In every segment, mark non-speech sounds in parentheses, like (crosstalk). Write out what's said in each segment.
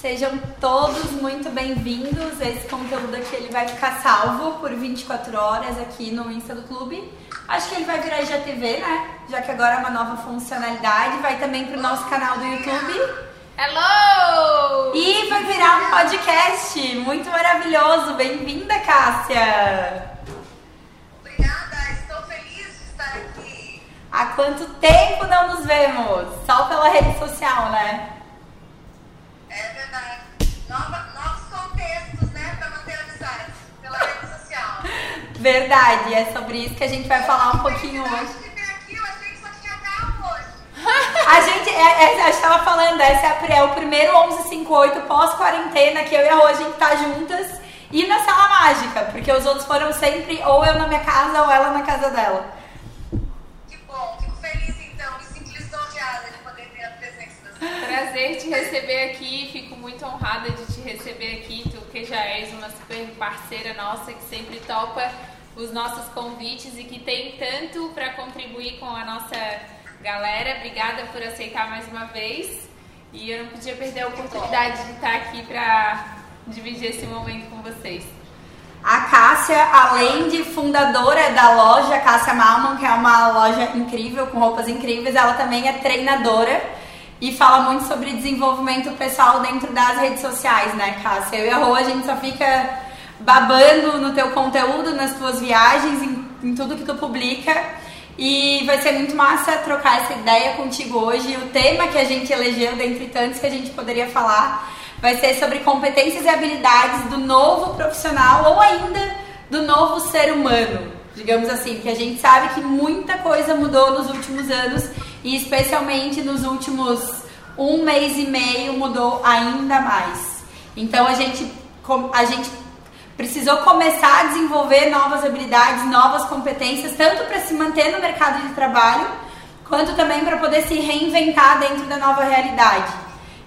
Sejam todos muito bem-vindos. Esse conteúdo aqui ele vai ficar salvo por 24 horas aqui no Insta do Clube. Acho que ele vai virar IGTV, né? Já que agora é uma nova funcionalidade. Vai também pro nosso canal do YouTube. Hello! E vai virar um podcast muito maravilhoso. Bem-vinda, Cássia! Obrigada, estou feliz de estar aqui. Há quanto tempo não nos vemos? Só pela rede social, né? Nova- novos contextos, né, para manter a amizade pela rede social. Verdade, é sobre isso que a gente vai falar um pouquinho hoje. (laughs) A gente, é, é, a gente tava falando, essa é, é o primeiro 1158 pós-quarentena que eu e a Rô, a gente tá juntas e na sala mágica, porque os outros foram sempre ou eu na minha casa ou ela na casa dela. Prazer te receber aqui, fico muito honrada de te receber aqui, tu que já és uma super parceira nossa que sempre topa os nossos convites e que tem tanto para contribuir com a nossa galera. Obrigada por aceitar mais uma vez e eu não podia perder a oportunidade de estar aqui para dividir esse momento com vocês. A Cássia, além de fundadora da loja Cássia Malman, que é uma loja incrível, com roupas incríveis, ela também é treinadora e fala muito sobre desenvolvimento pessoal dentro das redes sociais, né, Cássia? Eu e a Rô, a gente só fica babando no teu conteúdo, nas tuas viagens, em, em tudo que tu publica. E vai ser muito massa trocar essa ideia contigo hoje. O tema que a gente elegeu, dentre tantos que a gente poderia falar, vai ser sobre competências e habilidades do novo profissional ou ainda do novo ser humano, digamos assim, porque a gente sabe que muita coisa mudou nos últimos anos e especialmente nos últimos um mês e meio mudou ainda mais. Então a gente, a gente precisou começar a desenvolver novas habilidades, novas competências, tanto para se manter no mercado de trabalho, quanto também para poder se reinventar dentro da nova realidade.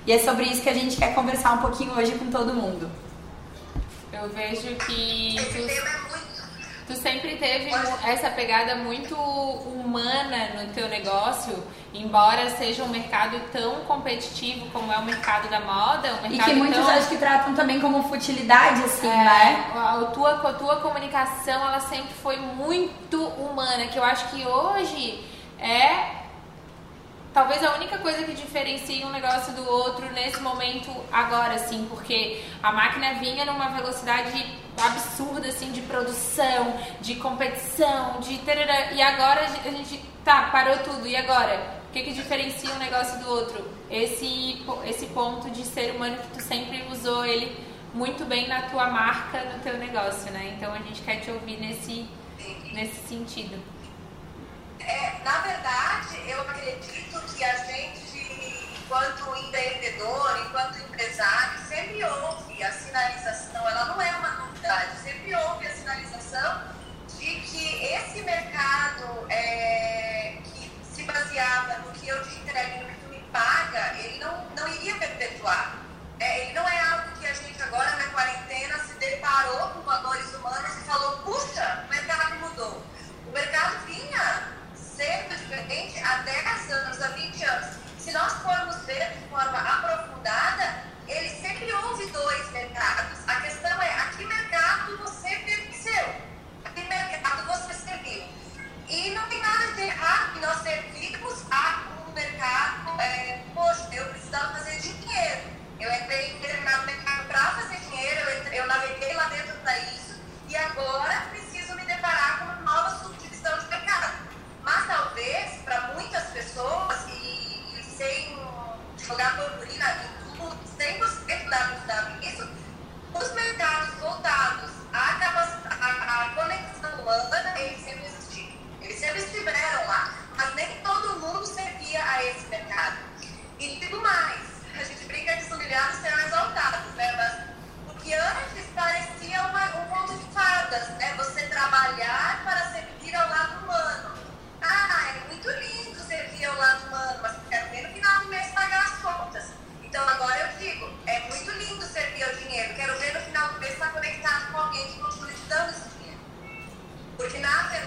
E é sobre isso que a gente quer conversar um pouquinho hoje com todo mundo. Eu vejo que tu. Tu sempre teve essa pegada muito humana no teu negócio, embora seja um mercado tão competitivo como é o mercado da moda, um E mercado que muitos tão... acho que tratam também como futilidade, assim, É, né? a tua, a tua comunicação ela sempre foi muito humana, que eu acho que hoje é talvez a única coisa que diferencia um negócio do outro nesse momento agora, assim, porque a máquina vinha numa velocidade absurda, assim, de produção, de competição, de tarará, e agora a gente, tá, parou tudo, e agora? O que que diferencia um negócio do outro? Esse, esse ponto de ser humano que tu sempre usou ele muito bem na tua marca, no teu negócio, né? Então a gente quer te ouvir nesse, nesse sentido. É, na verdade, eu acredito que a gente, enquanto empreendedor, enquanto Se nós formos ver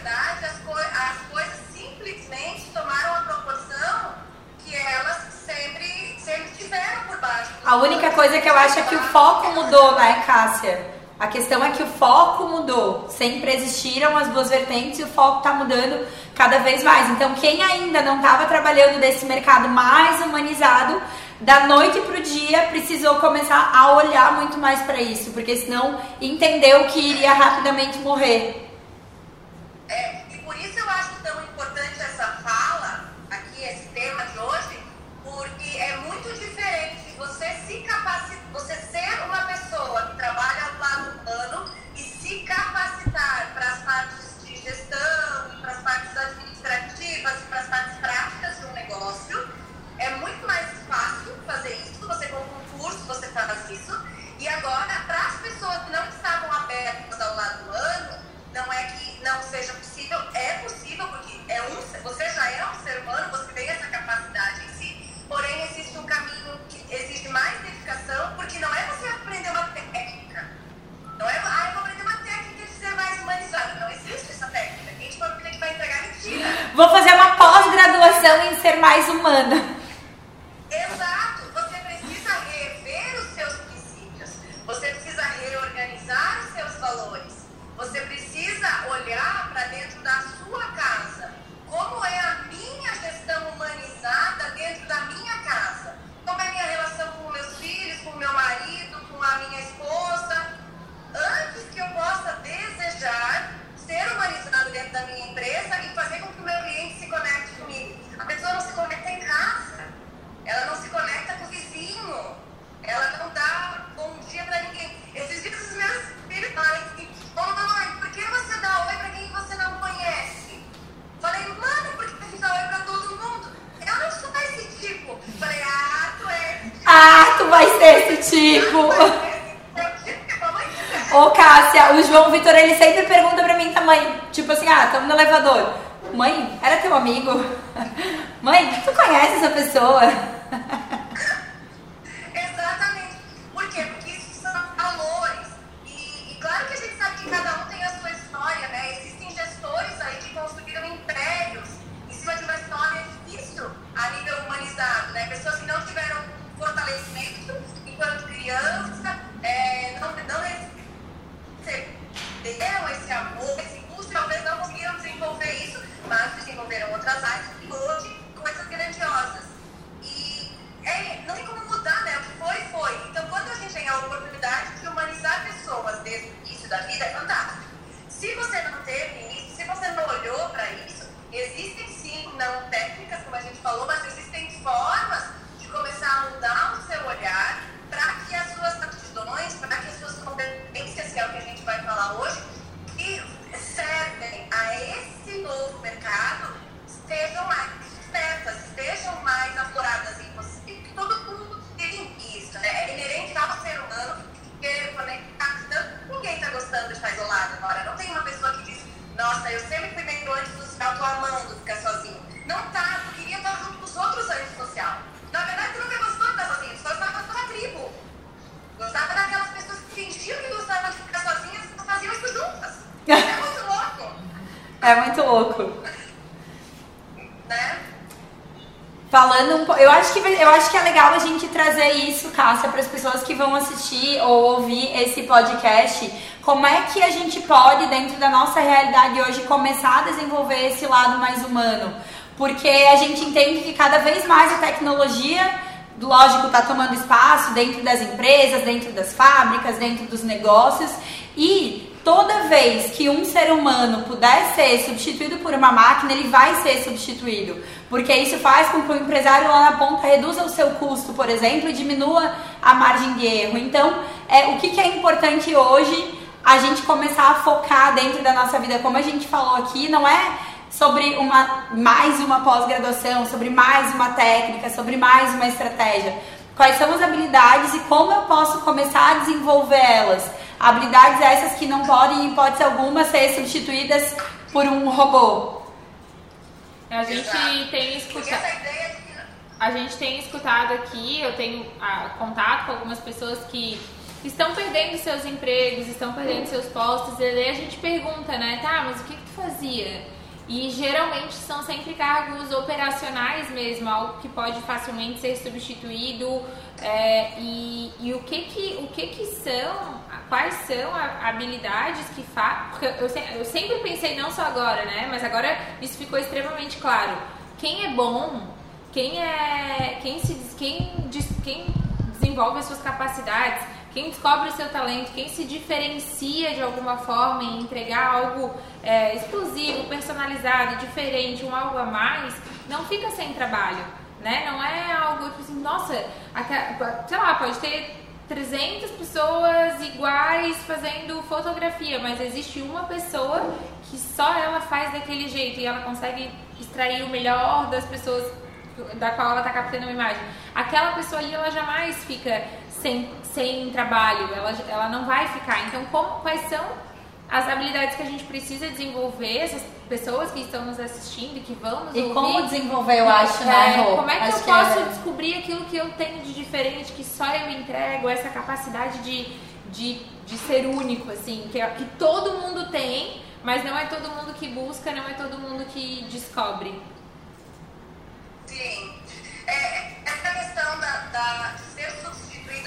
verdade, as, co as coisas simplesmente tomaram a proporção que elas sempre, sempre tiveram por baixo. A única coisa que eu acho é que o foco mudou, né, Cássia? A questão é que o foco mudou. Sempre existiram as duas vertentes e o foco está mudando cada vez mais. Então, quem ainda não estava trabalhando desse mercado mais humanizado, da noite para o dia precisou começar a olhar muito mais para isso, porque senão entendeu que iria rapidamente morrer. Em ser mais humana. João Vitor, ele sempre pergunta pra mim também, tipo assim, ah, estamos no elevador. Mãe, era teu amigo? (laughs) Mãe, tu conhece essa pessoa? Eu acho que eu acho que é legal a gente trazer isso, Cássia, para as pessoas que vão assistir ou ouvir esse podcast. Como é que a gente pode, dentro da nossa realidade hoje, começar a desenvolver esse lado mais humano? Porque a gente entende que cada vez mais a tecnologia, lógico, está tomando espaço dentro das empresas, dentro das fábricas, dentro dos negócios e toda vez que um ser humano puder ser substituído por uma máquina, ele vai ser substituído. Porque isso faz com que o empresário lá na ponta reduza o seu custo, por exemplo, e diminua a margem de erro. Então, é, o que, que é importante hoje a gente começar a focar dentro da nossa vida, como a gente falou aqui, não é sobre uma mais uma pós-graduação, sobre mais uma técnica, sobre mais uma estratégia. Quais são as habilidades e como eu posso começar a desenvolver elas? Habilidades essas que não podem, em hipótese alguma, ser substituídas por um robô. A gente Exato. tem escutado. A gente tem escutado aqui, eu tenho ah, contato com algumas pessoas que estão perdendo seus empregos, estão perdendo seus postos, e aí a gente pergunta, né, tá, mas o que, que tu fazia? E geralmente são sempre cargos operacionais mesmo, algo que pode facilmente ser substituído. É, e, e o que que, o que que são, quais são habilidades que fazem. Porque eu, eu sempre pensei, não só agora, né? Mas agora isso ficou extremamente claro. Quem é bom, quem é. Quem se quem, quem desenvolve as suas capacidades, quem descobre o seu talento, quem se diferencia de alguma forma em entregar algo é, exclusivo, personalizado, diferente, um algo a mais, não fica sem trabalho, né? Não é algo tipo assim, nossa, sei lá, pode ter 300 pessoas iguais fazendo fotografia, mas existe uma pessoa que só ela faz daquele jeito e ela consegue extrair o melhor das pessoas da qual ela está captando uma imagem. Aquela pessoa ali, ela jamais fica sem, sem trabalho, ela, ela não vai ficar. Então, como, quais são as habilidades que a gente precisa desenvolver, essas pessoas que estão nos assistindo e que vão nos e ouvir. E como desenvolver, eu acho, é, né, Rô? Como é que acho eu que posso é... descobrir aquilo que eu tenho de diferente, que só eu entrego, essa capacidade de, de, de ser único, assim, que, que todo mundo tem, mas não é todo mundo que busca, não é todo mundo que descobre. Sim. É, essa questão da, da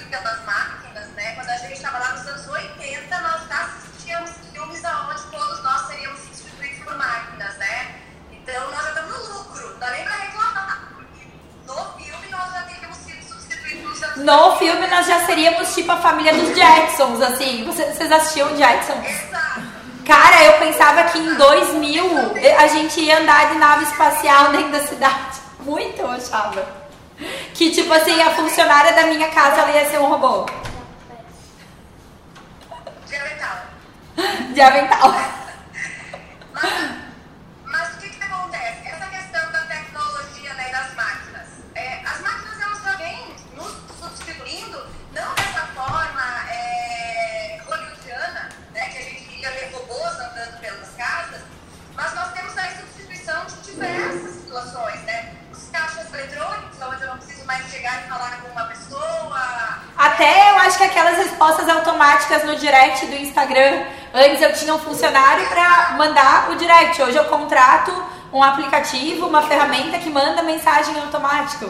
pelas máquinas, né? Quando a gente estava lá nos anos 80, nós assistíamos filmes aonde todos nós seríamos substituídos por máquinas, né? Então nós já estamos no lucro, não dá nem para reclamar. No filme nós já teríamos sido substituídos por No filme nós já seríamos tipo a família dos Jacksons, assim. Vocês assistiam Jacksons? Exato. Cara, eu pensava que em 2000 a gente ia andar de nave espacial dentro da cidade. Muito, eu achava. Que tipo assim, a funcionária da minha casa ia ser um robô. De avental. De avental. Mas, mas o que, que acontece? Essa questão da tecnologia né, das máquinas. É, as máquinas elas já vêm nos substituindo, não dessa forma é, hollywoodiana, né, que a gente ia ver robôs andando pelas casas, mas nós temos a substituição de diversas situações, né? Os caixas eletrônicos, onde eu não preciso mais chegar e falar com uma pessoa. Até eu acho que aquelas respostas automáticas no direct do Instagram. Antes eu tinha um funcionário para mandar o direct. Hoje eu contrato um aplicativo, uma ferramenta que manda mensagem automático.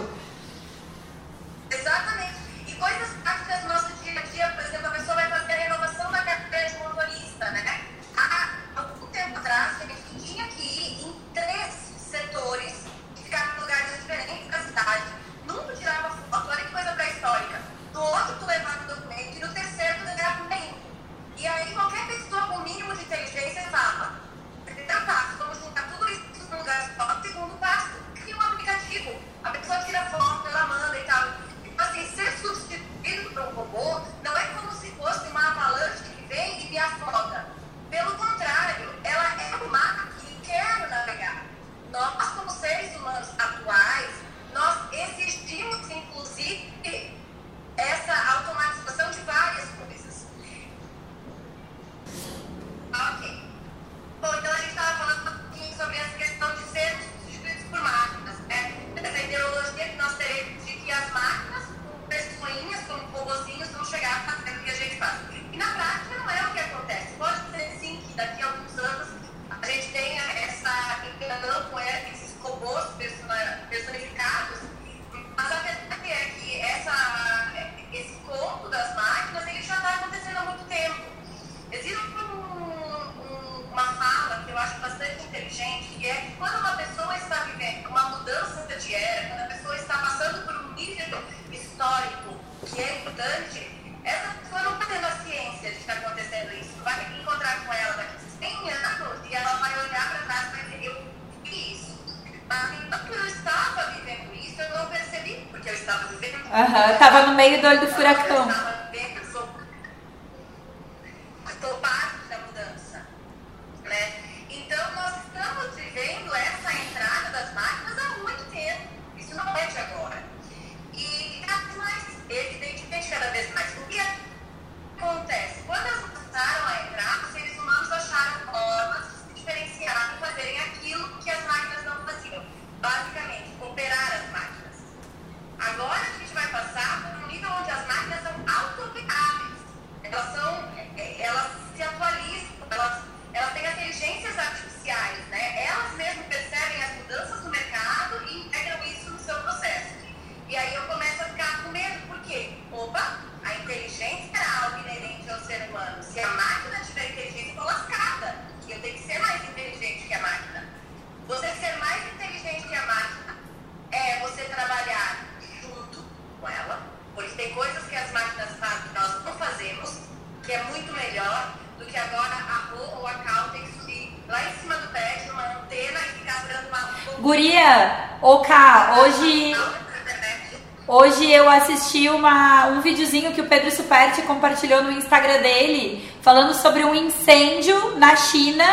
uma, um videozinho que o Pedro Superti compartilhou no Instagram dele, falando sobre um incêndio na China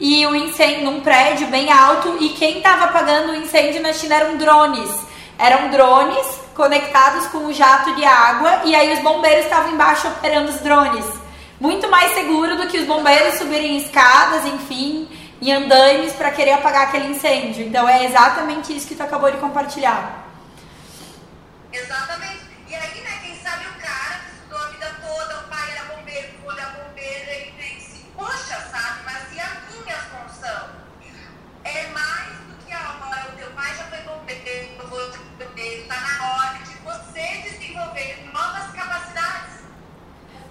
e o um incêndio num prédio bem alto e quem estava apagando o incêndio na China eram drones. Eram drones conectados com um jato de água e aí os bombeiros estavam embaixo operando os drones. Muito mais seguro do que os bombeiros subirem escadas, enfim, em andames para querer apagar aquele incêndio. Então é exatamente isso que tu acabou de compartilhar.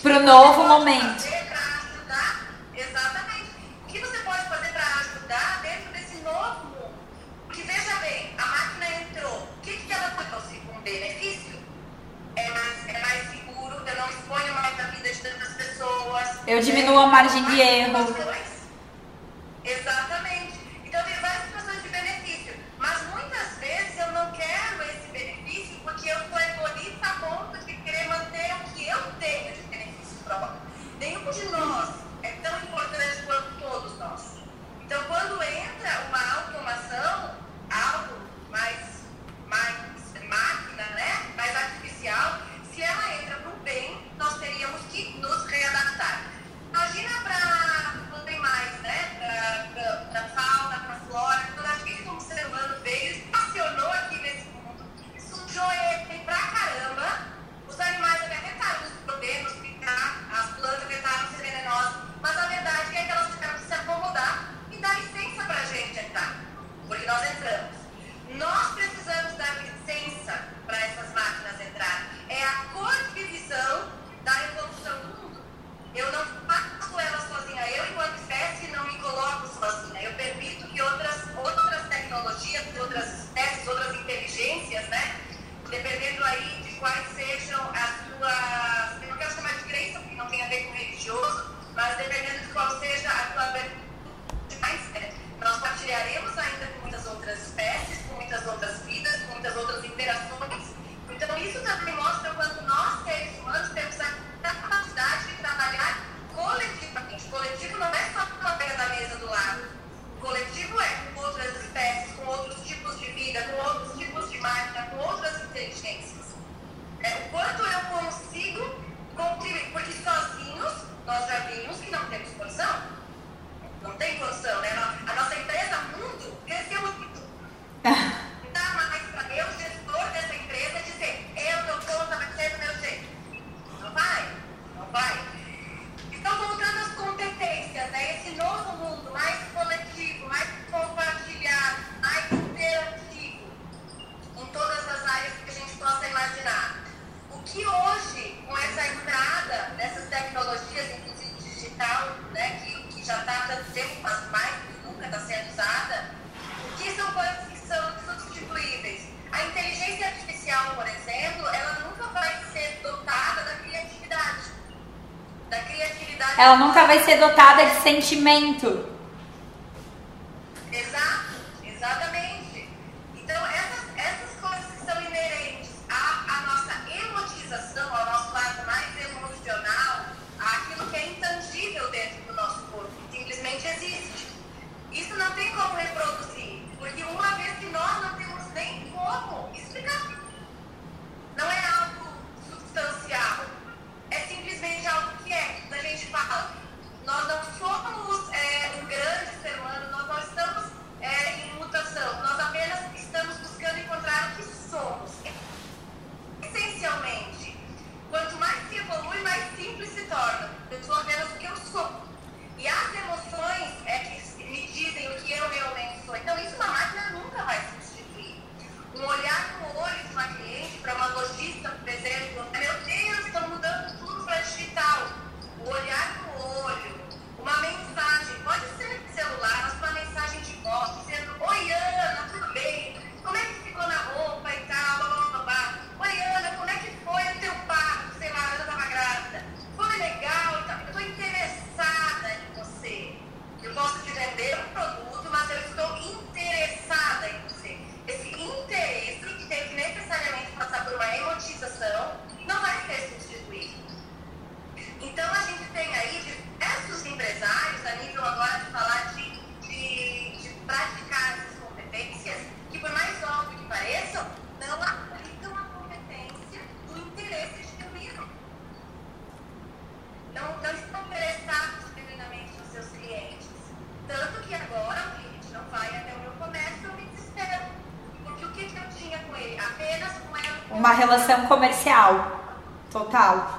Para o novo momento. Exatamente. O que você pode fazer para ajudar dentro desse novo mundo? Veja bem, a máquina entrou. O que. Um benefício? É, é, é mais seguro, eu não exponho mais a vida de tantas pessoas. Eu diminuo a margem de erro. Nós partilharemos ainda com muitas outras espécies, com muitas outras vidas, com muitas outras interações. Então, isso também mostra quanto nós, seres humanos, temos a capacidade de trabalhar coletivamente. O coletivo não é só através da mesa do lado. O coletivo é com outras espécies, com outros tipos de vida, com outros tipos de máquina, com outras inteligências. É, o quanto eu consigo contribuir, porque sozinhos nós já vimos que não temos condição não tem condição, né? A nossa empresa Mundo cresceu muito. (laughs) ela nunca vai ser dotada de sentimento. Relação comercial. Total.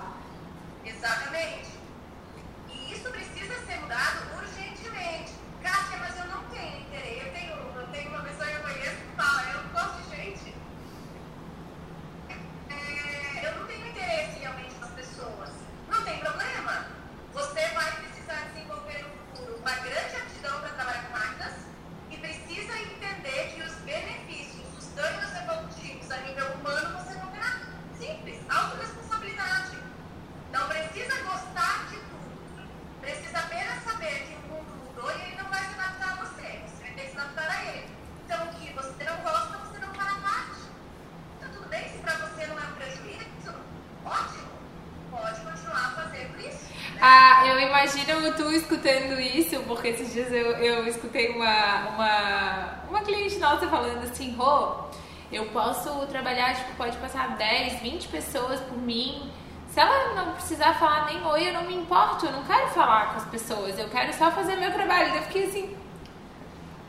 Tu escutando isso, porque esses dias eu, eu escutei uma, uma, uma cliente nossa falando assim, Rô, eu posso trabalhar, tipo, pode passar 10, 20 pessoas por mim. Se ela não precisar falar nem oi, eu não me importo, eu não quero falar com as pessoas, eu quero só fazer meu trabalho. Eu fiquei assim.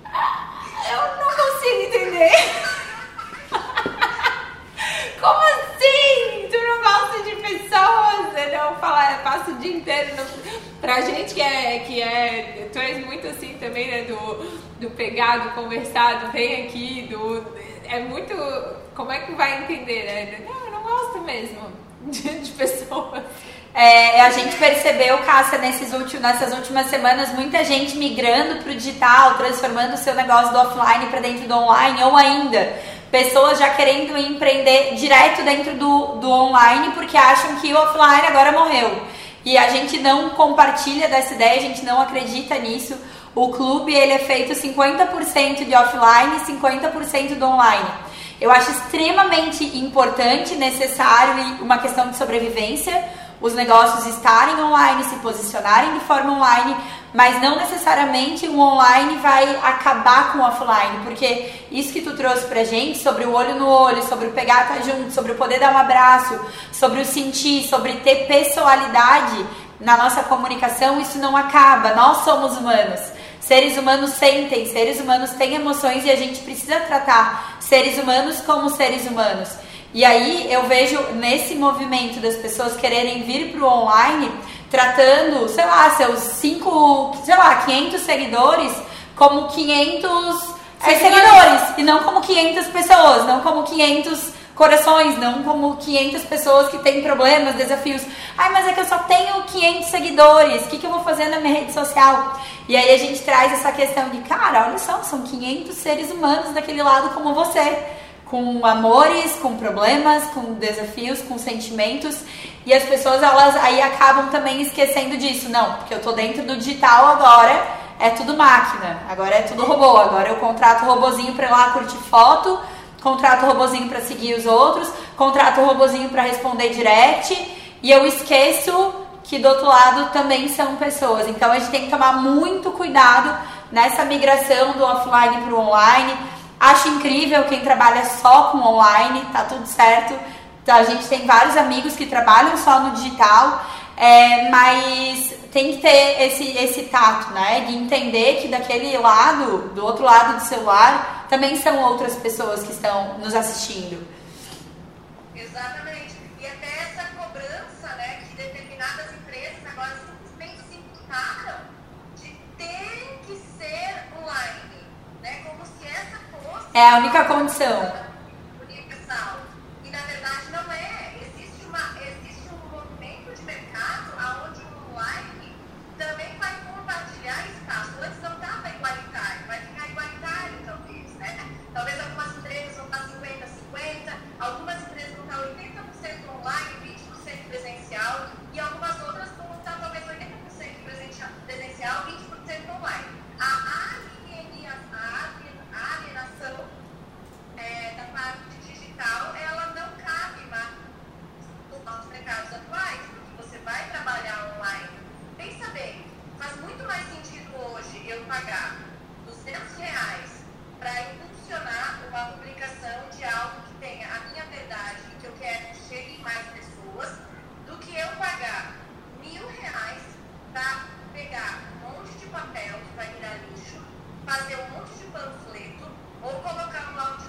"Ah, Eu não consigo entender. Como assim? Tu não gosta de pessoas? Eu não falar, passa o dia inteiro. No... Pra gente que é, que é. Tu és muito assim também, né? Do, do pegar, do conversar, do vem aqui, do. É muito. Como é que vai entender, né? Não, eu não gosto mesmo (laughs) de, de pessoas. É, a gente percebeu, Cássia, nesses últimos, nessas últimas semanas, muita gente migrando para o digital, transformando o seu negócio do offline para dentro do online, ou ainda, pessoas já querendo empreender direto dentro do, do online porque acham que o offline agora morreu. E a gente não compartilha dessa ideia, a gente não acredita nisso. O clube ele é feito 50% de offline e 50% do online. Eu acho extremamente importante, necessário e uma questão de sobrevivência os negócios estarem online, se posicionarem de forma online, mas não necessariamente o online vai acabar com o offline, porque isso que tu trouxe pra gente sobre o olho no olho, sobre o pegar tá junto, sobre o poder dar um abraço, sobre o sentir, sobre ter pessoalidade na nossa comunicação, isso não acaba. Nós somos humanos. Seres humanos sentem, seres humanos têm emoções e a gente precisa tratar seres humanos como seres humanos. E aí eu vejo nesse movimento das pessoas quererem vir para o online, tratando, sei lá, seus 5, sei lá, 500 seguidores como 500 é, seguidores e não como 500 pessoas, não como 500 corações, não como 500 pessoas que têm problemas, desafios. Ai, mas é que eu só tenho 500 seguidores, o que, que eu vou fazer na minha rede social? E aí a gente traz essa questão de, cara, olha só, são 500 seres humanos daquele lado como você com amores, com problemas, com desafios, com sentimentos. E as pessoas elas aí acabam também esquecendo disso. Não, porque eu tô dentro do digital agora, é tudo máquina. Agora é tudo robô. Agora eu contrato o robozinho para ir lá curtir foto, contrato o robozinho para seguir os outros, contrato o robozinho para responder direct, e eu esqueço que do outro lado também são pessoas. Então a gente tem que tomar muito cuidado nessa migração do offline para o online Acho incrível quem trabalha só com online, tá tudo certo. A gente tem vários amigos que trabalham só no digital, é, mas tem que ter esse, esse tato, né? De entender que daquele lado, do outro lado do celular, também são outras pessoas que estão nos assistindo. Exatamente. E até essa cobrança, né, que determinadas empresas agora simplesmente se imputaram de terem que ser online, né, como se essa fosse É a única condição. universal. E na verdade não é. Existe, uma, existe um movimento de mercado onde o online também vai compartilhar espaço. Antes não estava igualitário (laughs) Talvez algumas empresas vão estar 50%, 50%, algumas empresas vão estar 80% online, 20% presencial, e algumas outras vão estar talvez 80% presencial, 20% online. A alienação é, da parte digital, ela não cabe mais nos nossos mercados atuais, porque você vai trabalhar online. Pensa bem, faz muito mais sentido hoje eu pagar 200 reais para impulsionar uma publicação de algo que tenha a minha verdade e que eu quero que chegue mais pessoas, do que eu pagar mil reais para pegar um monte de papel que vai virar lixo, fazer um monte de panfleto ou colocar um áudio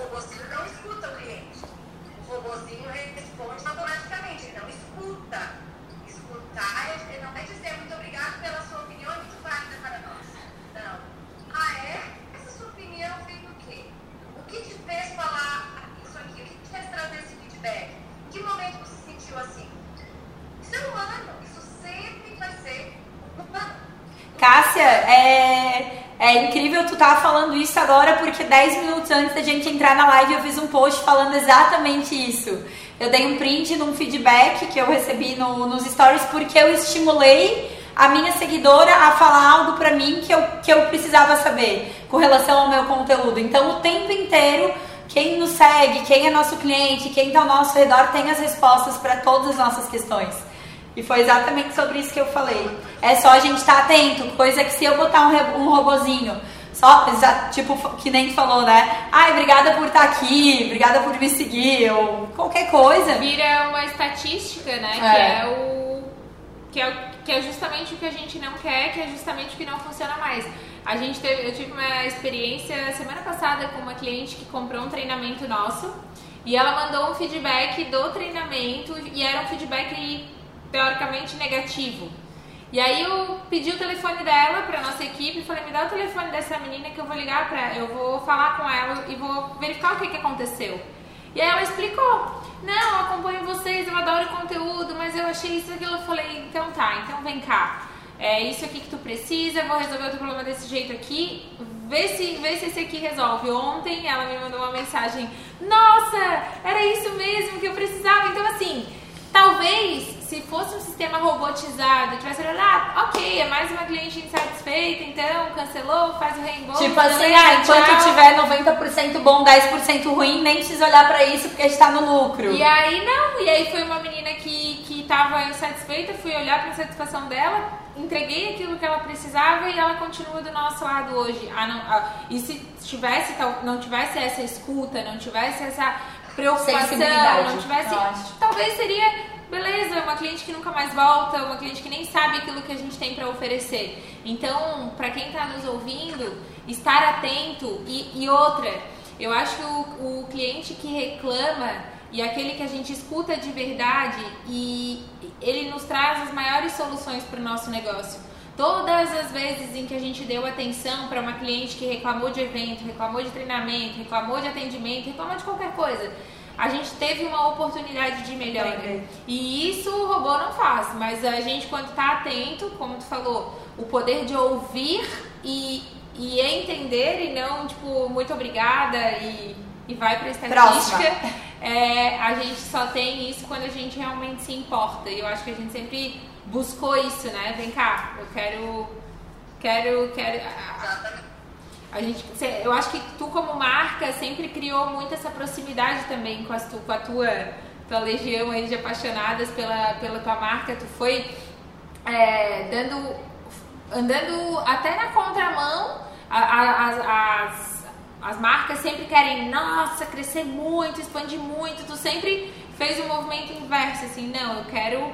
robozinho não escuta o cliente. O robozinho responde automaticamente, ele não escuta. Escutar é- não é dizer muito obrigado pela sua opinião, é muito válida para nós. Não. Ah, é? Essa sua opinião vem do quê? O que te fez falar isso aqui? O que te fez trazer esse feedback? Em que momento você se sentiu assim? Isso é humano, isso sempre vai ser humano. Cássia, é, incrível tu tá falando isso agora porque 10 minutos antes da gente entrar na live eu fiz um post falando exatamente isso. Eu dei um print num feedback que eu recebi no- nos stories porque eu estimulei a minha seguidora a falar algo pra mim que eu, que eu precisava saber com relação ao meu conteúdo. Então o tempo inteiro quem nos segue, quem é nosso cliente, quem tá ao nosso redor tem as respostas para todas as nossas questões. E foi exatamente sobre isso que eu falei. É só a gente estar atento, coisa que se eu botar um, um robozinho, só, tipo, que nem falou, né? Ai, obrigada por estar aqui, obrigada por me seguir, ou qualquer coisa. Vira uma estatística, né? É. Que é o. Que é, o- que é justamente o que a gente não quer, que é justamente o que não funciona mais. A gente teve, eu tive uma experiência semana passada com uma cliente que comprou um treinamento nosso e ela mandou um feedback do treinamento e era um feedback teoricamente negativo. E aí eu pedi o telefone dela pra nossa equipe falei, me dá o telefone dessa menina que eu vou ligar pra eu vou falar com ela e vou verificar o que, que aconteceu. E aí ela explicou, não, eu acompanho vocês, eu adoro o conteúdo, mas eu achei isso aquilo. Eu falei, então tá, então vem cá. É isso aqui que tu precisa, vou resolver o teu problema desse jeito aqui. Vê se, vê se esse aqui resolve. Ontem ela me mandou uma mensagem, nossa, era isso mesmo que eu precisava. Então assim, talvez se fosse um sistema robotizado, tivesse olhado, ah, ok, é mais uma cliente insatisfeita, então cancelou, faz o reembolso. Tipo assim, ah, enquanto tiver 90% bom, 10% ruim, nem precisa olhar pra isso porque a gente tá no lucro. E aí não, e aí foi uma menina que, que tava insatisfeita, fui olhar pra insatisfação dela, entreguei aquilo que ela precisava e ela continua do nosso lado hoje. Ah, não, ah, e se tivesse, não tivesse essa escuta, não tivesse essa preocupação, não tivesse. Talvez seria, beleza, uma cliente que nunca mais volta, uma cliente que nem sabe aquilo que a gente tem pra oferecer. Então, pra quem tá nos ouvindo, estar atento e, e outra, eu acho que o, o cliente que reclama e aquele que a gente escuta de verdade e ele nos traz as maiores soluções para o nosso negócio. Todas as vezes em que a gente deu atenção para uma cliente que reclamou de evento, reclamou de treinamento, reclamou de atendimento, reclamou de qualquer coisa, a gente teve uma oportunidade de melhora. Entendi. E isso o robô não faz, mas a gente quando está atento, como tu falou, o poder de ouvir e, e entender e não tipo muito obrigada e, e vai para estatística. É, a gente só tem isso quando a gente realmente se importa. E eu acho que a gente sempre buscou isso, né? Vem cá, eu quero. Quero. quero a- gente, eu acho que tu como marca sempre criou muito essa proximidade também com, as tu, com a tua, tua legião aí de apaixonadas pela, pela tua marca. Tu foi é, dando, andando até na contramão. A- a- as, as marcas sempre querem, nossa, crescer muito, expandir muito. Tu sempre fez um movimento inverso, assim, não, eu quero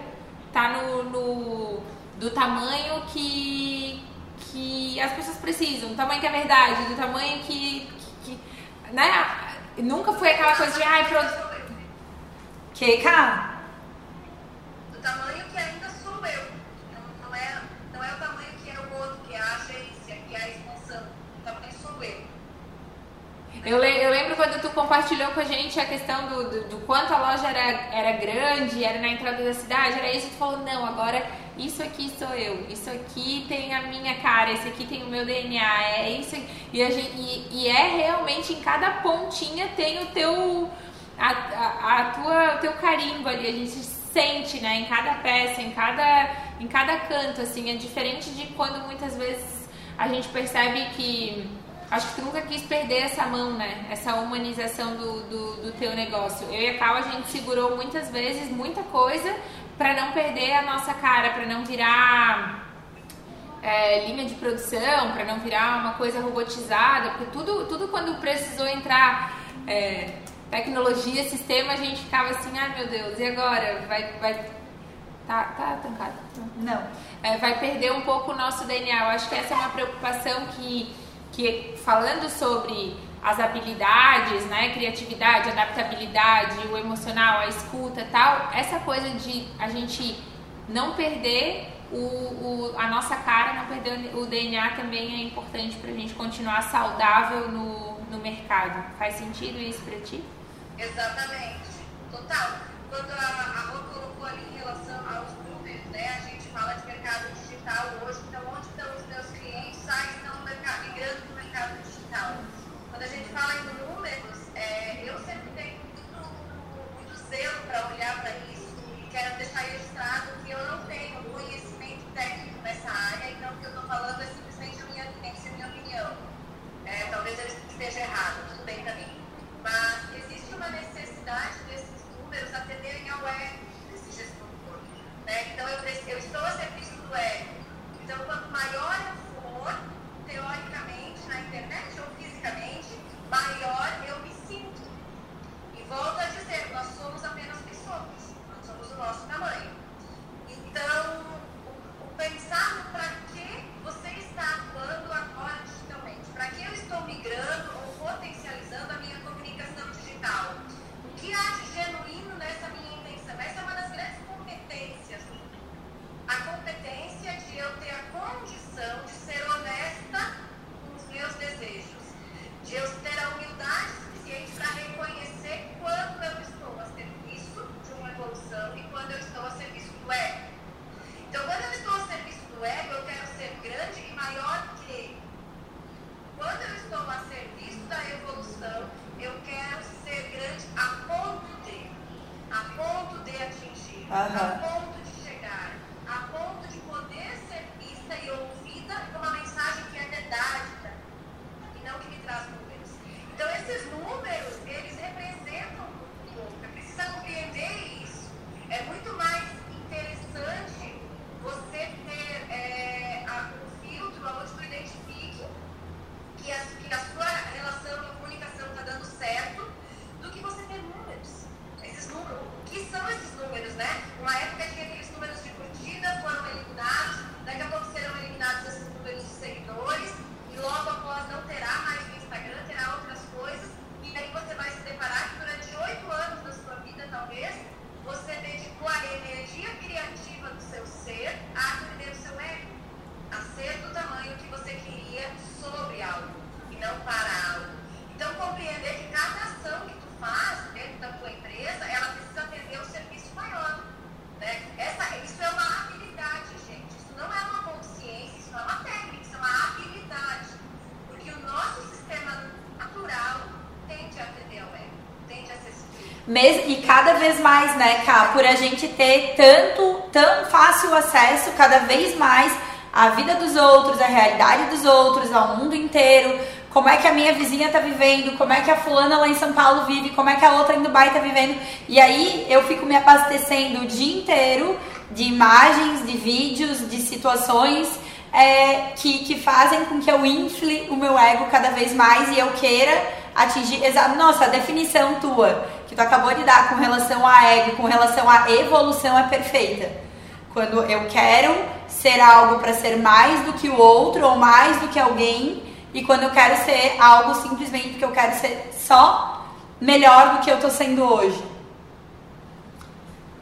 estar no, no do tamanho que que as pessoas precisam, do tamanho que é verdade, do tamanho que, que, que- né? Nunca foi aquela coisa de ai, pro... Que, cara? do tamanho que ainda sou eu. Não, é, é o tamanho que é o outro, que é a agência, que é a. O tamanho sou eu. Eu, le- eu lembro quando tu compartilhou com a gente a questão do, do, do quanto a loja era, era grande, era na entrada da cidade, era isso, tu falou, não, agora isso aqui sou eu, isso aqui tem a minha cara, esse aqui tem o meu DNA, é isso e, a gente, e, e é realmente em cada pontinha tem o teu a, a, a tua, o teu carimbo ali, a gente sente, né, em cada peça, em cada, em cada canto, assim, é diferente de quando muitas vezes a gente percebe que acho que tu nunca quis perder essa mão, né, essa humanização do, do, do teu negócio. Eu e a Cal, a gente segurou muitas vezes muita coisa para não perder a nossa cara, para não virar é, linha de produção, para não virar uma coisa robotizada, porque tudo, tudo quando precisou entrar é, tecnologia, sistema, a gente ficava assim, ai meu Deus, e agora? Vai, vai, tá, tá trancado. Não. É, vai perder um pouco o nosso DNA. Eu acho que essa é uma preocupação que, que falando sobre as habilidades, né, criatividade, adaptabilidade, o emocional, a escuta, tal, essa coisa de a gente não perder o, o, a nossa cara, não perder o DNA também é importante para a gente continuar saudável no, no mercado. Faz sentido isso para ti? Exatamente, total. Quando a, Rô colocou ali em relação aos números, né, a gente fala de mercado digital hoje, fala em números, é, eu sempre tenho muito, muito zelo para olhar para isso e quero deixar registrado que eu não tenho conhecimento técnico nessa área, então o que eu estou falando é simplesmente a minha vivência, minha opinião. É, talvez ele esteja errado, tudo bem para mim. Mas existe uma necessidade desses números atenderem ao ego desse gestor. Né? Então eu, eu estou a serviço do ego. Então quanto maior eu for, teoricamente, na internet ou fisicamente, maior eu me sinto. E volto a dizer, nós somos apenas pessoas, nós somos o nosso tamanho. Então, o, o pensar para que você está atuando agora digitalmente, para que eu estou migrando ou potencializando a minha comunicação digital, o que há de genuíno nessa minha intenção? Essa é uma das grandes competências a competência de eu ter a condição de ser honesta com os meus desejos, cada vez mais, né, Cá, por a gente ter tanto, tão fácil acesso cada vez mais à vida dos outros, à realidade dos outros, ao mundo inteiro, como é que a minha vizinha tá vivendo, como é que a fulana lá em São Paulo vive, como é que a outra em Dubai tá vivendo. E aí eu fico me abastecendo o dia inteiro de imagens, de vídeos, de situações é, que, que fazem com que eu infle o meu ego cada vez mais e eu queira atingir. Nossa, a definição tua que tu acabou de dar com relação a ego, com relação à evolução é perfeita. Quando eu quero ser algo para ser mais do que o outro ou mais do que alguém, e quando eu quero ser algo simplesmente porque eu quero ser só melhor do que eu tô sendo hoje.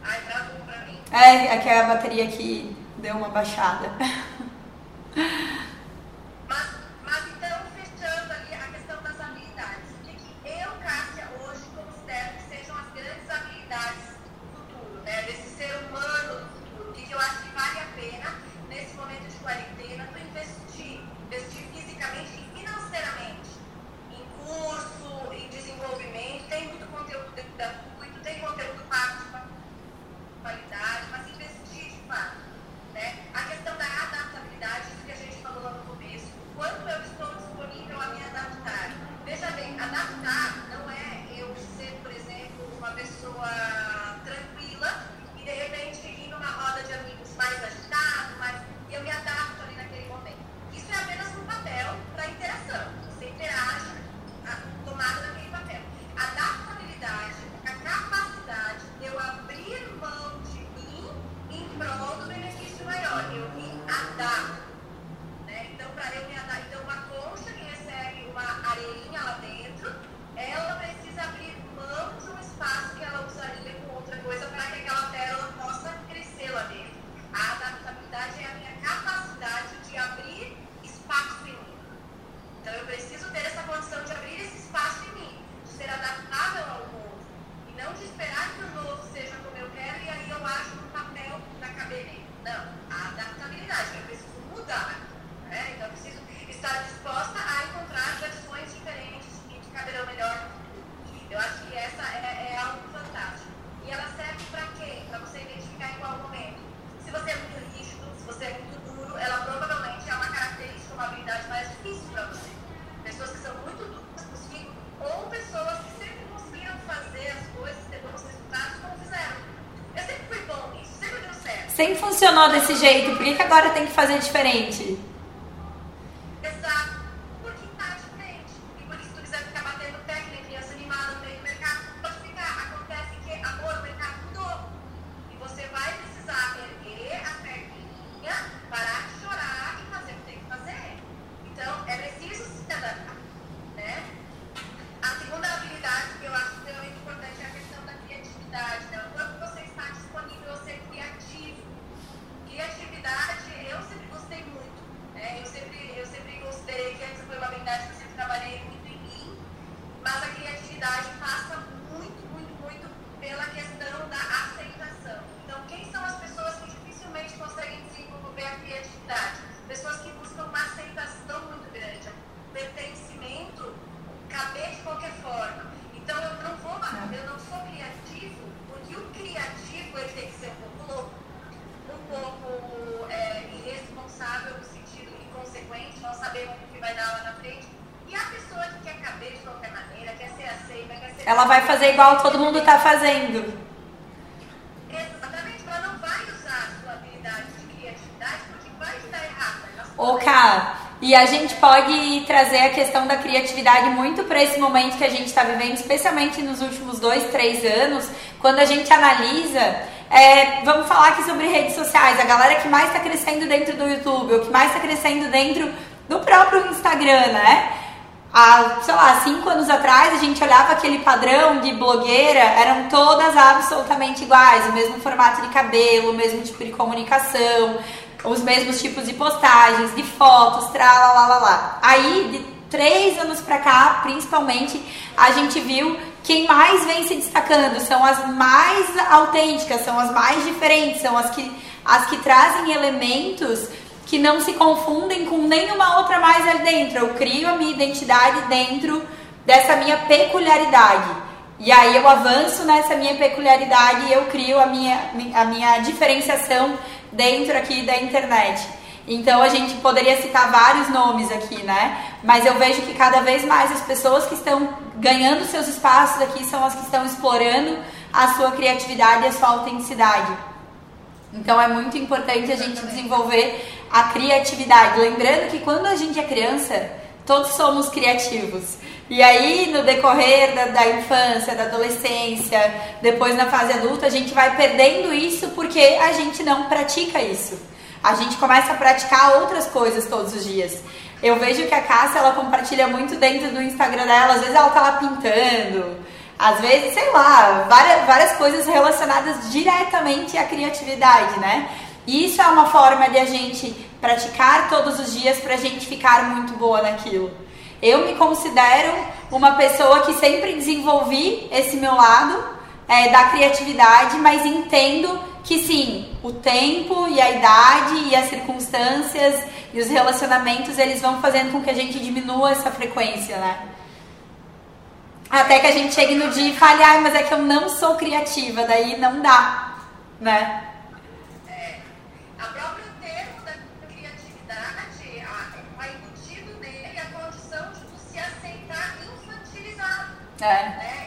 Ai, traduz pra mim. É, é que a bateria aqui deu uma baixada. (laughs) do futuro, né? desse ser humano do futuro. O que eu acho que vale a pena, nesse momento de quarentena, tu investir, investir fisicamente e financeiramente em curso, em desenvolvimento. Tem muito conteúdo gratuito, tem conteúdo pago de qualidade, mas investir de fato. Né? A questão da adaptabilidade, isso que a gente falou lá no começo, o quanto eu estou disponível a me adaptar. Veja bem, adaptar não é eu ser, por exemplo, uma pessoa tranquila e de repente indo uma roda de amigos mais agitado, mas eu me adapto ali naquele momento. Isso é apenas um papel para interação. Sempre funcionou desse jeito, por que, que agora tem que fazer diferente? Fazer igual todo mundo está fazendo. Exatamente, ela não vai usar a sua habilidade de criatividade porque vai estar errada. Ô, Ká, e a gente pode trazer a questão da criatividade muito para esse momento que a gente está vivendo, especialmente nos últimos dois, três anos, quando a gente analisa. É, vamos falar aqui sobre redes sociais, a galera que mais está crescendo dentro do YouTube, o que mais está crescendo dentro do próprio Instagram, né? Há, sei lá, cinco anos atrás, a gente olhava aquele padrão de blogueira, eram todas absolutamente iguais, o mesmo formato de cabelo, o mesmo tipo de comunicação, os mesmos tipos de postagens, de fotos, lá. Aí, de três anos pra cá, principalmente, a gente viu quem mais vem se destacando são as mais autênticas, são as mais diferentes, são as que, as que trazem elementos que não se confundem com nenhuma outra mais ali dentro. Eu crio a minha identidade dentro dessa minha peculiaridade. E aí eu avanço nessa minha peculiaridade e eu crio a minha, a minha diferenciação dentro aqui da internet. Então a gente poderia citar vários nomes aqui, né? Mas eu vejo que cada vez mais as pessoas que estão ganhando seus espaços aqui são as que estão explorando a sua criatividade e a sua autenticidade. Então é muito importante a gente desenvolver a criatividade. Lembrando que quando a gente é criança, todos somos criativos. E aí, no decorrer da, da, infância, da adolescência, depois na fase adulta, a gente vai perdendo isso porque a gente não pratica isso. A gente começa a praticar outras coisas todos os dias. Eu vejo que a Cássia, ela compartilha muito dentro do Instagram dela. Às vezes ela tá lá pintando, às vezes, sei lá, várias, várias coisas relacionadas diretamente à criatividade, né? Isso é uma forma de a gente praticar todos os dias para a gente ficar muito boa naquilo. Eu me considero uma pessoa que sempre desenvolvi esse meu lado é, da criatividade, mas entendo que sim, o tempo e a idade e as circunstâncias e os relacionamentos eles vão fazendo com que a gente diminua essa frequência, né? Até que a gente chegue no dia e fale, ah, mas é que eu não sou criativa, daí não dá, né? É. Né?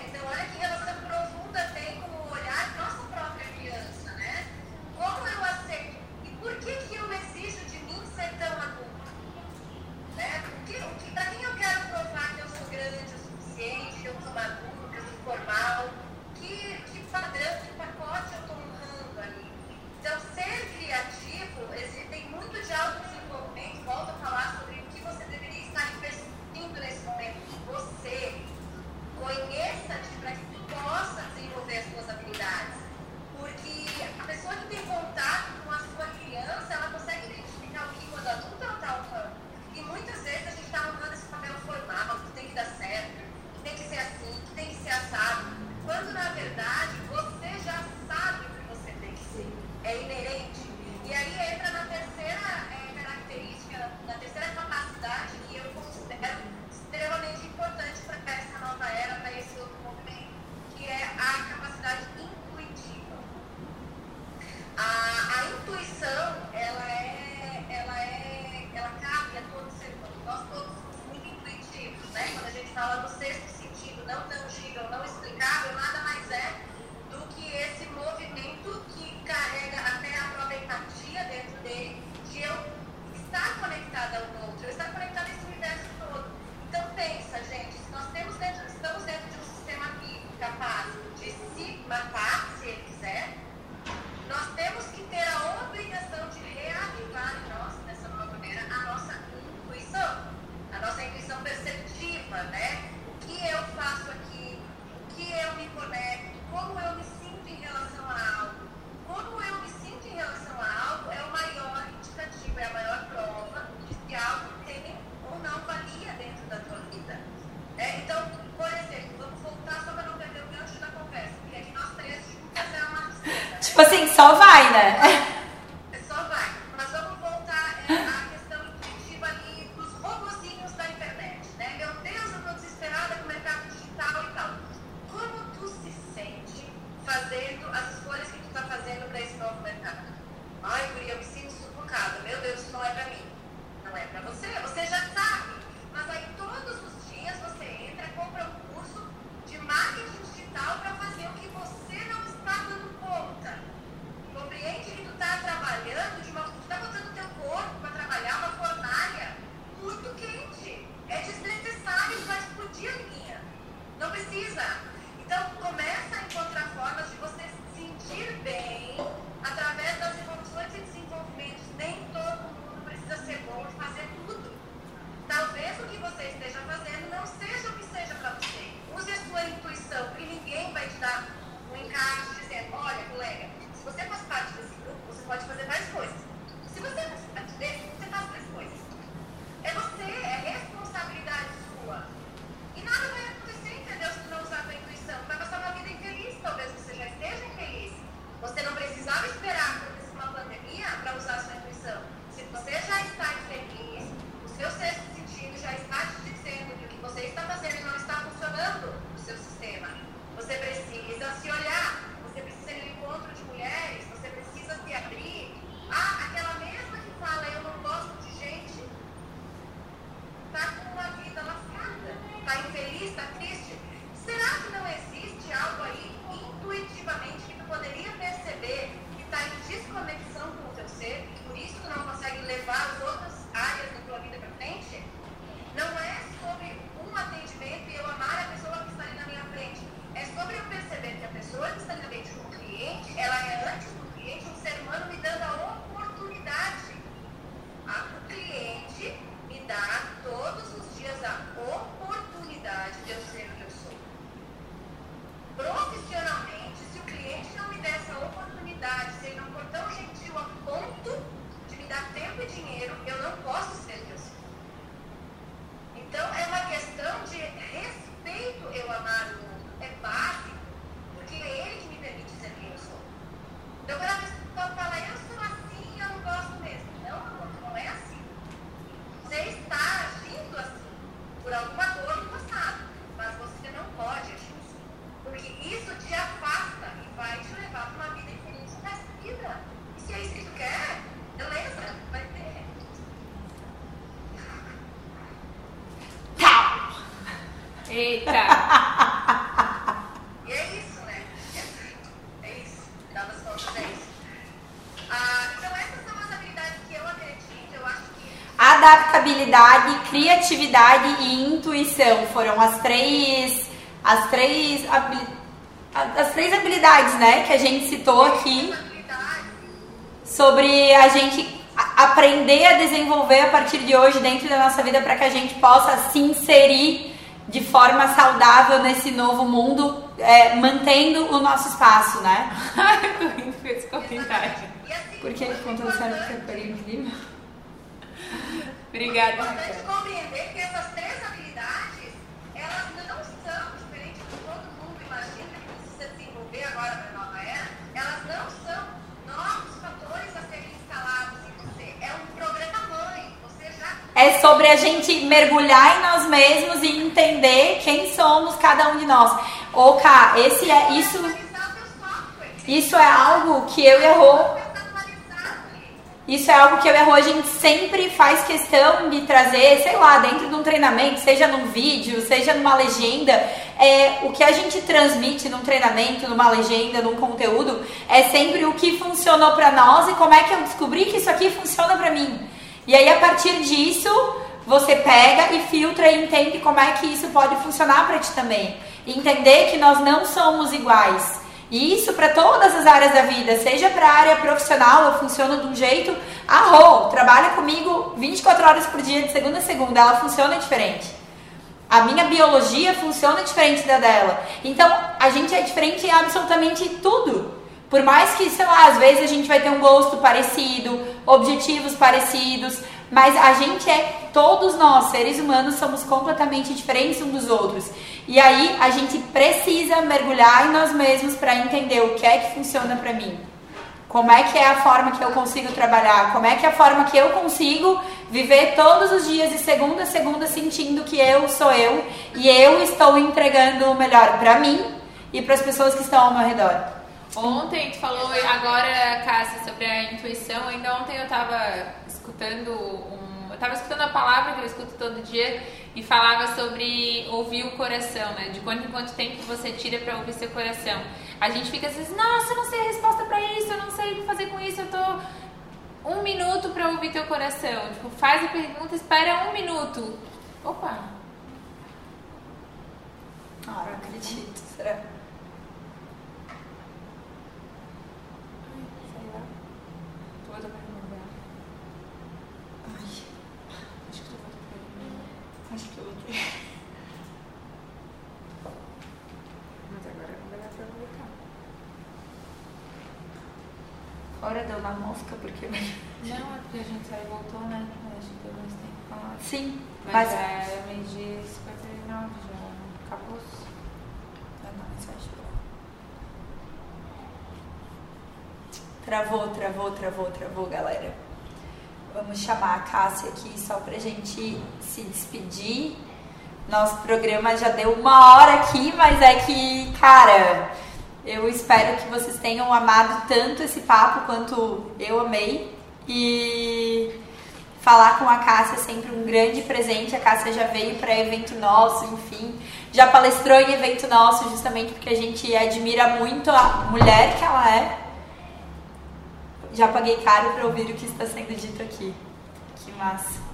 Só vai, né? Adaptabilidade, criatividade e intuição foram as três as três as três habilidades, né, que a gente citou aqui sobre a gente aprender a desenvolver a partir de hoje dentro da nossa vida para que a gente possa se inserir de forma saudável nesse novo mundo, é, mantendo o nosso espaço, né? com esse comentário. Por que contou a história que eu peguei no livro? Obrigada. É importante compreender que essas três habilidades, elas não são, diferente do que todo mundo imagina que precisa desenvolver agora para a nova era, elas não são novos fatores a serem instalados em você. É um programa mãe. Você já. É sobre a gente mergulhar em nós mesmos e entender quem somos cada um de nós. Ô, Cá, esse é isso. Isso é algo que eu e Rô isso é algo que eu e a a gente sempre faz questão de trazer, sei lá, dentro de um treinamento, seja num vídeo, seja numa legenda. É, o que a gente transmite num treinamento, numa legenda, num conteúdo, é sempre o que funcionou para nós e como é que eu descobri que isso aqui funciona para mim. E aí, a partir disso, você pega e filtra e entende como é que isso pode funcionar para ti também. entender que nós não somos iguais. E isso para todas as áreas da vida, seja para a área profissional, eu funciono de um jeito. A Rô trabalha comigo 24 horas por dia, de segunda a segunda, ela funciona diferente. A minha biologia funciona diferente da dela. Então, a gente é diferente em absolutamente tudo. Por mais que, sei lá, às vezes a gente vai ter um gosto parecido, objetivos parecidos, mas a gente é, todos nós, seres humanos, somos completamente diferentes uns dos outros. E aí a gente precisa mergulhar em nós mesmos para entender o que é que funciona para mim. Como é que é a forma que eu consigo trabalhar? Como é que é a forma que eu consigo viver todos os dias de segunda a segunda sentindo que eu sou eu e eu estou entregando o melhor para mim e para as pessoas que estão ao meu redor. Ontem tu falou agora, Cássia, sobre a intuição. Ainda ontem eu tava escutando um, eu tava escutando a palavra que eu escuto todo dia e falava sobre ouvir o coração, né? De quanto em quanto tempo você tira para ouvir seu coração. A gente fica assim, nossa, eu não sei a resposta para isso, eu não sei o que fazer com isso, eu tô um minuto para ouvir teu coração. Tipo, faz a pergunta, espera um minuto. Opa. Ah, não acredito, será? Acho que eu vou ter. Mas agora não vai dar pra voltar. Fora deu na mosca, porque. Não, é porque a gente saiu e voltou, né? Acho que deu mais tempo. Ah, sim, Mas, mas. é meio-dia e 59 já. Acabou. Não, mas acho que- Travou, travou, travou, travou, galera. Vamos chamar a Cássia aqui só pra gente se despedir. Nosso programa já deu uma hora aqui, mas é que, cara, eu espero que vocês tenham amado tanto esse papo quanto eu amei. E falar com a Cássia é sempre um grande presente. A Cássia já veio para evento nosso, enfim, já palestrou em evento nosso, justamente porque a gente admira muito a mulher que ela é. Já paguei caro para ouvir o que está sendo dito aqui. Que massa.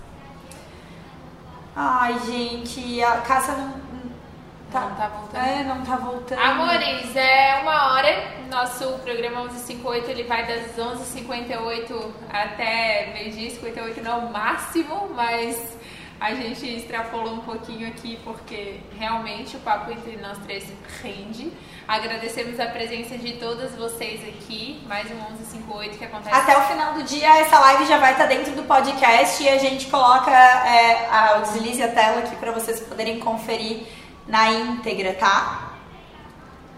Ai, gente, a Cássia não. não Não tá voltando. É, não tá voltando. Amores, é uma hora. Nosso programa 1158 ele vai das 11h58 até meio-dia e 58 no máximo, mas a gente extrapolou um pouquinho aqui porque realmente o papo entre nós três rende. Agradecemos a presença de todas vocês aqui. Mais um 1158 que acontece. Até o final do dia, essa live já vai estar dentro do podcast e a gente coloca é, a, o deslize a tela aqui para vocês poderem conferir na íntegra, tá?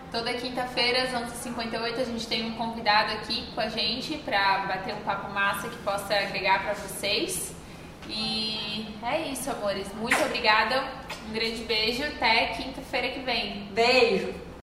Toda quinta-feira, às 11h58, a gente tem um convidado aqui com a gente para bater um papo massa que possa agregar para vocês. E é isso, amores. Muito obrigada. Um grande beijo. Até quinta-feira que vem. Beijo!